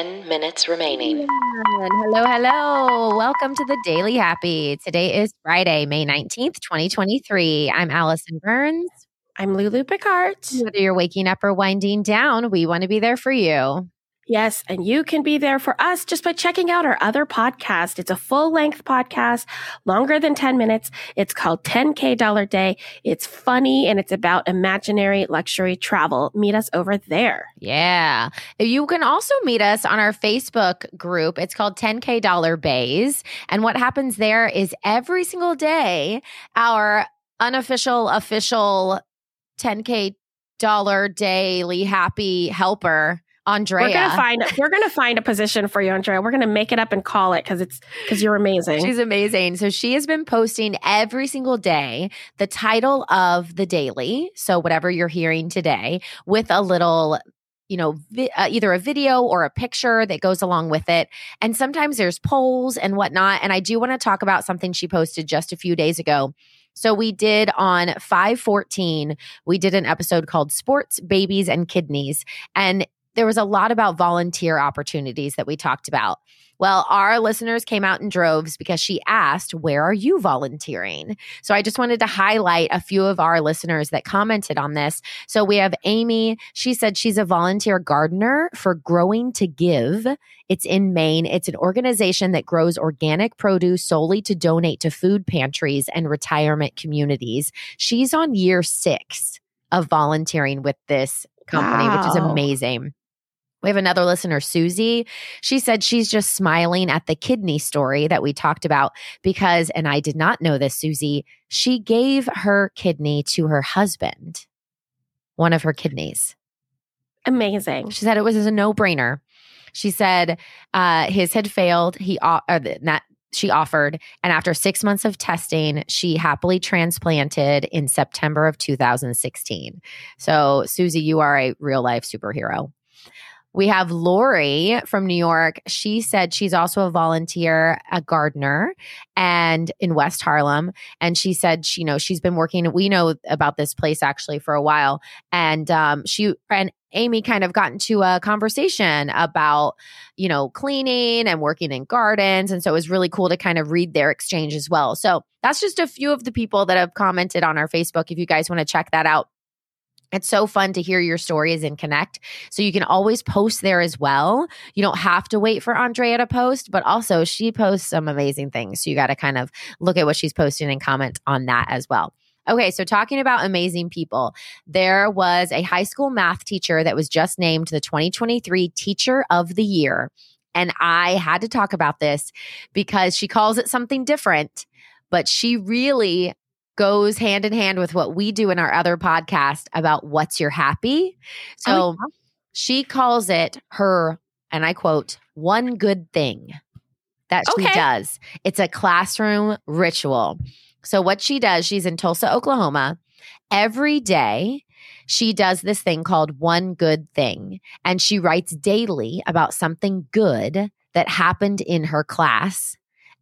10 minutes remaining. Hello, hello. Welcome to the Daily Happy. Today is Friday, May 19th, 2023. I'm Allison Burns. I'm Lulu Picard. Whether you're waking up or winding down, we want to be there for you. Yes, and you can be there for us just by checking out our other podcast. It's a full length podcast, longer than 10 minutes. It's called 10K Dollar Day. It's funny and it's about imaginary luxury travel. Meet us over there. Yeah. You can also meet us on our Facebook group. It's called 10K Dollar Baes. And what happens there is every single day, our unofficial, official 10K dollar daily happy helper Andrea. We're gonna find we're gonna find a position for you, Andrea. We're gonna make it up and call it because it's because you're amazing. She's amazing. So she has been posting every single day the title of the daily. So whatever you're hearing today, with a little you know, vi- uh, either a video or a picture that goes along with it. And sometimes there's polls and whatnot. And I do want to talk about something she posted just a few days ago. So we did on 514, we did an episode called Sports, Babies, and Kidneys. And there was a lot about volunteer opportunities that we talked about. Well, our listeners came out in droves because she asked, Where are you volunteering? So I just wanted to highlight a few of our listeners that commented on this. So we have Amy. She said she's a volunteer gardener for Growing to Give. It's in Maine. It's an organization that grows organic produce solely to donate to food pantries and retirement communities. She's on year six of volunteering with this company, wow. which is amazing. We have another listener, Susie. She said she's just smiling at the kidney story that we talked about because, and I did not know this, Susie, she gave her kidney to her husband, one of her kidneys. Amazing. She said it was a no brainer. She said uh, his had failed. He, uh, not, she offered. And after six months of testing, she happily transplanted in September of 2016. So, Susie, you are a real life superhero. We have Lori from New York. She said she's also a volunteer, a gardener, and in West Harlem. And she said, she, you know, she's been working. We know about this place actually for a while, and um, she and Amy kind of got into a conversation about, you know, cleaning and working in gardens. And so it was really cool to kind of read their exchange as well. So that's just a few of the people that have commented on our Facebook. If you guys want to check that out, it's so fun to hear your stories and connect. So you can always post there as well. You don't have to wait for Andrea to post, but also she posts some amazing things. So you got to kind of look at what she's posting and comment on that as well. Okay, so talking about amazing people, there was a high school math teacher that was just named the 2023 Teacher of the Year. And I had to talk about this because she calls it something different, but she really goes hand in hand with what we do in our other podcast about what's your happy. Oh, so oh, yeah. she calls it her, and I quote, one good thing that okay. she does. It's a classroom ritual. So what she does, she's in Tulsa, Oklahoma. Every day, she does this thing called One Good Thing. And she writes daily about something good that happened in her class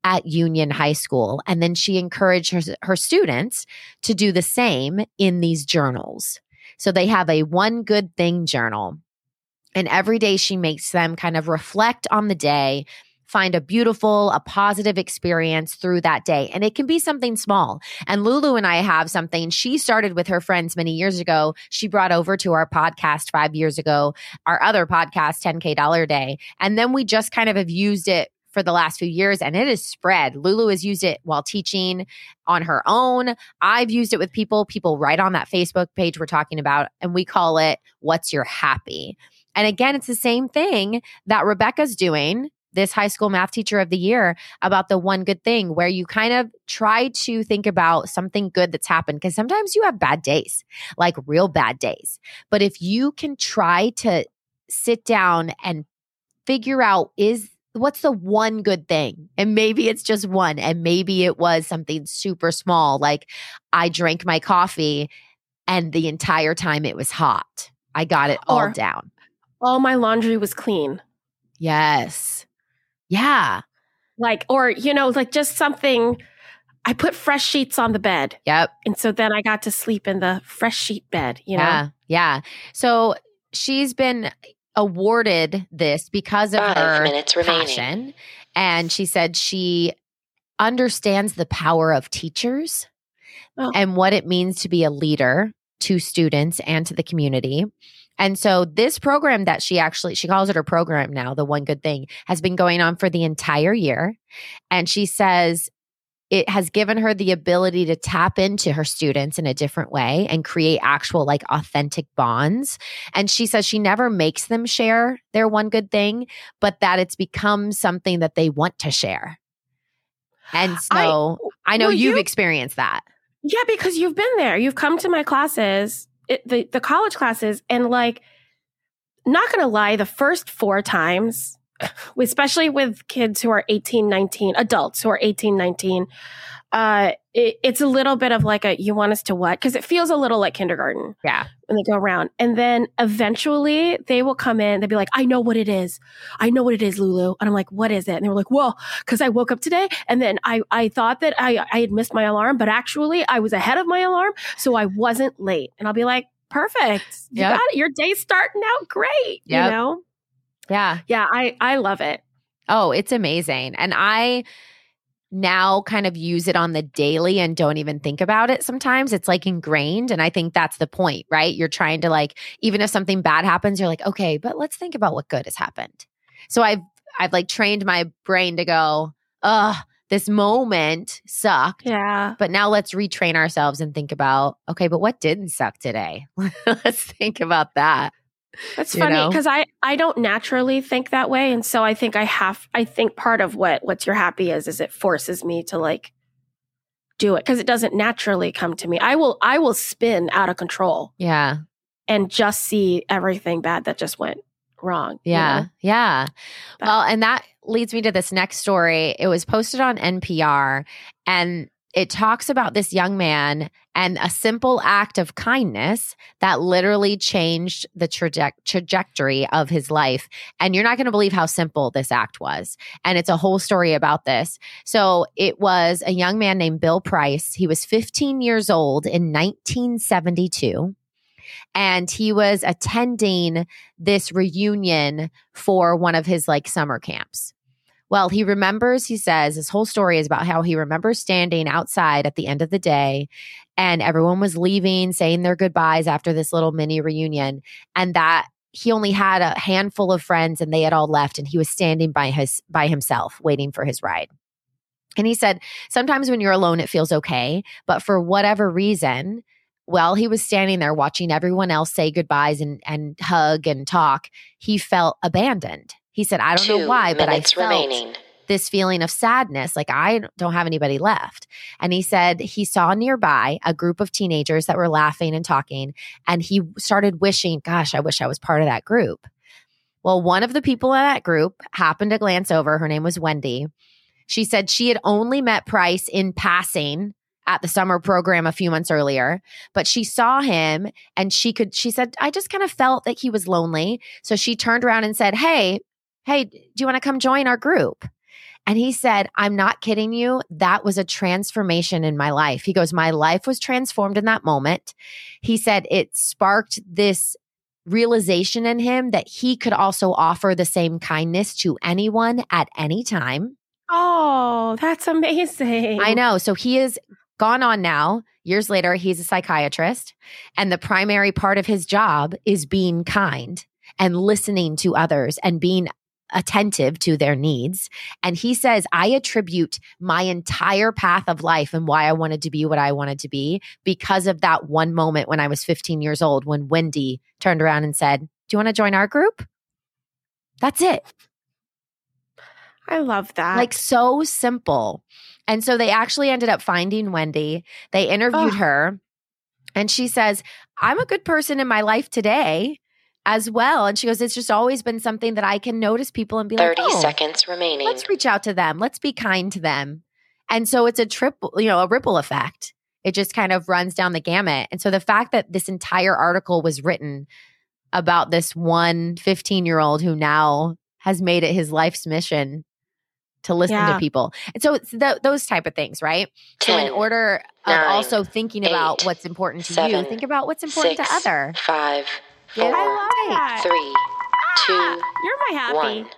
at Union High School. And then she encouraged her, her students to do the same in these journals. So they have a one good thing journal. And every day she makes them kind of reflect on the day, find a beautiful, a positive experience through that day. And it can be something small. And Lulu and I have something she started with her friends many years ago. She brought over to our podcast five years ago, our other podcast, 10K Dollar Day. And then we just kind of have used it for the last few years and it has spread. Lulu has used it while teaching on her own. I've used it with people, people write on that Facebook page we're talking about, and we call it What's Your Happy? And again, it's the same thing that Rebecka's doing this high school math teacher of the year about the one good thing where you kind of try to think about something good that's happened because sometimes you have bad days, like real bad days. But if you can try to sit down and figure out is what's the one good thing? And maybe it's just one. And maybe it was something super small, like I drank my coffee and the entire time it was hot. I got it all or, down. All my laundry was clean. Yes. Yeah. Like, or, you know, like just something. I put fresh sheets on the bed. Yep. And so then I got to sleep in the fresh sheet bed, you know? Yeah. Yeah. So she's been awarded this because of Five her minutes remaining. passion. And she said she understands the power of teachers Oh. and what it means to be a leader to students and to the community. And so this program that she actually she calls it her program now, the one good thing, has been going on for the entire year. And she says it has given her the ability to tap into her students in a different way and create actual like authentic bonds. And she says she never makes them share their one good thing, but that it's become something that they want to share. And I- so I, know well, you've you- experienced that. Yeah, because you've been there. You've come to my classes, it, the the college classes, and like, not gonna lie, the first four times, especially with kids who are 18, 19, adults who are 18, 19, uh, it, it's a little bit of like a, you want us to what? Because it feels a little like kindergarten Yeah. when they go around. And then eventually they will come in, they'll be like, I know what it is. I know what it is, Lulu. And I'm like, what is it? And they were like, well, because I woke up today and then I, I thought that I, I had missed my alarm, but actually I was ahead of my alarm. So I wasn't late. And I'll be like, perfect. You Yep. got it. Your day's starting out great. Yep. You know? Yeah. Yeah, I, I love it. Oh, it's amazing. And I now kind of use it on the daily and don't even think about it sometimes. It's like ingrained. And I think that's the point, right? You're trying to like, even if something bad happens, you're like, okay, but let's think about what good has happened. So I've, I've like trained my brain to go, ugh, this moment sucked. Yeah. But now let's retrain ourselves and think about, okay, but what didn't suck today? let's think about that. That's You funny because I I don't naturally think that way, and so I think I have. I think part of what what's your happy is is it forces me to like do it because it doesn't naturally come to me. I will I will spin out of control Yeah. and just see everything bad that just went wrong. you Yeah. know? Yeah. But- Well, and that leads me to this next story. It was posted on NPR and it talks about this young man and a simple act of kindness that literally changed the traje- trajectory of his life. And you're not going to believe how simple this act was. And it's a whole story about this. So it was a young man named Bill Price. He was 15 years old in 1972. And he was attending this reunion for one of his like summer camps. Well, he remembers, he says, his whole story is about how he remembers standing outside at the end of the day and everyone was leaving, saying their goodbyes after this little mini reunion. And that he only had a handful of friends and they had all left and he was standing by his by himself waiting for his ride. And he said, sometimes when you're alone, it feels okay. But for whatever reason, while he was standing there watching everyone else say goodbyes and, and hug and talk, he felt abandoned. He said, I don't Two know why, but I felt remaining. this feeling of sadness, like I don't have anybody left. And he said he saw nearby a group of teenagers that were laughing and talking, and he started wishing, gosh, I wish I was part of that group. Well, one of the people in that group happened to glance over. Her name was Wendy. She said she had only met Price in passing at the summer program a few months earlier, but she saw him and she could, she said, I just kind of felt that he was lonely. So she turned around and said, Hey, hey, do you want to come join our group? And he said, I'm not kidding you. That was a transformation in my life. He goes, My life was transformed in that moment. He said it sparked this realization in him that he could also offer the same kindness to anyone at any time. Oh, that's amazing. I know. So he is gone on now. Years later, he's a psychiatrist. And the primary part of his job is being kind and listening to others and being attentive to their needs. And he says, I attribute my entire path of life and why I wanted to be what I wanted to be because of that one moment when I was 15 years old when Wendy turned around and said, Do you want to join our group? That's it. I love that. Like so simple. And so they actually ended up finding Wendy. They interviewed Ugh. her and she says, I'm a good person in my life today as well. And she goes, It's just always been something that I can notice people and be like, 30 oh, seconds remaining. let's reach out to them. Let's be kind to them. And so it's a triple, you know, a ripple effect. It just kind of runs down the gamut. And so the fact that this entire article was written about this one 15 year old who now has made it his life's mission to listen Yeah. to people. And so it's th- those type of things, right? so in 10, order of nine, also thinking about what's important to you, think about what's important six, to other. five, Get it four, I love that. three, You're my happy. one.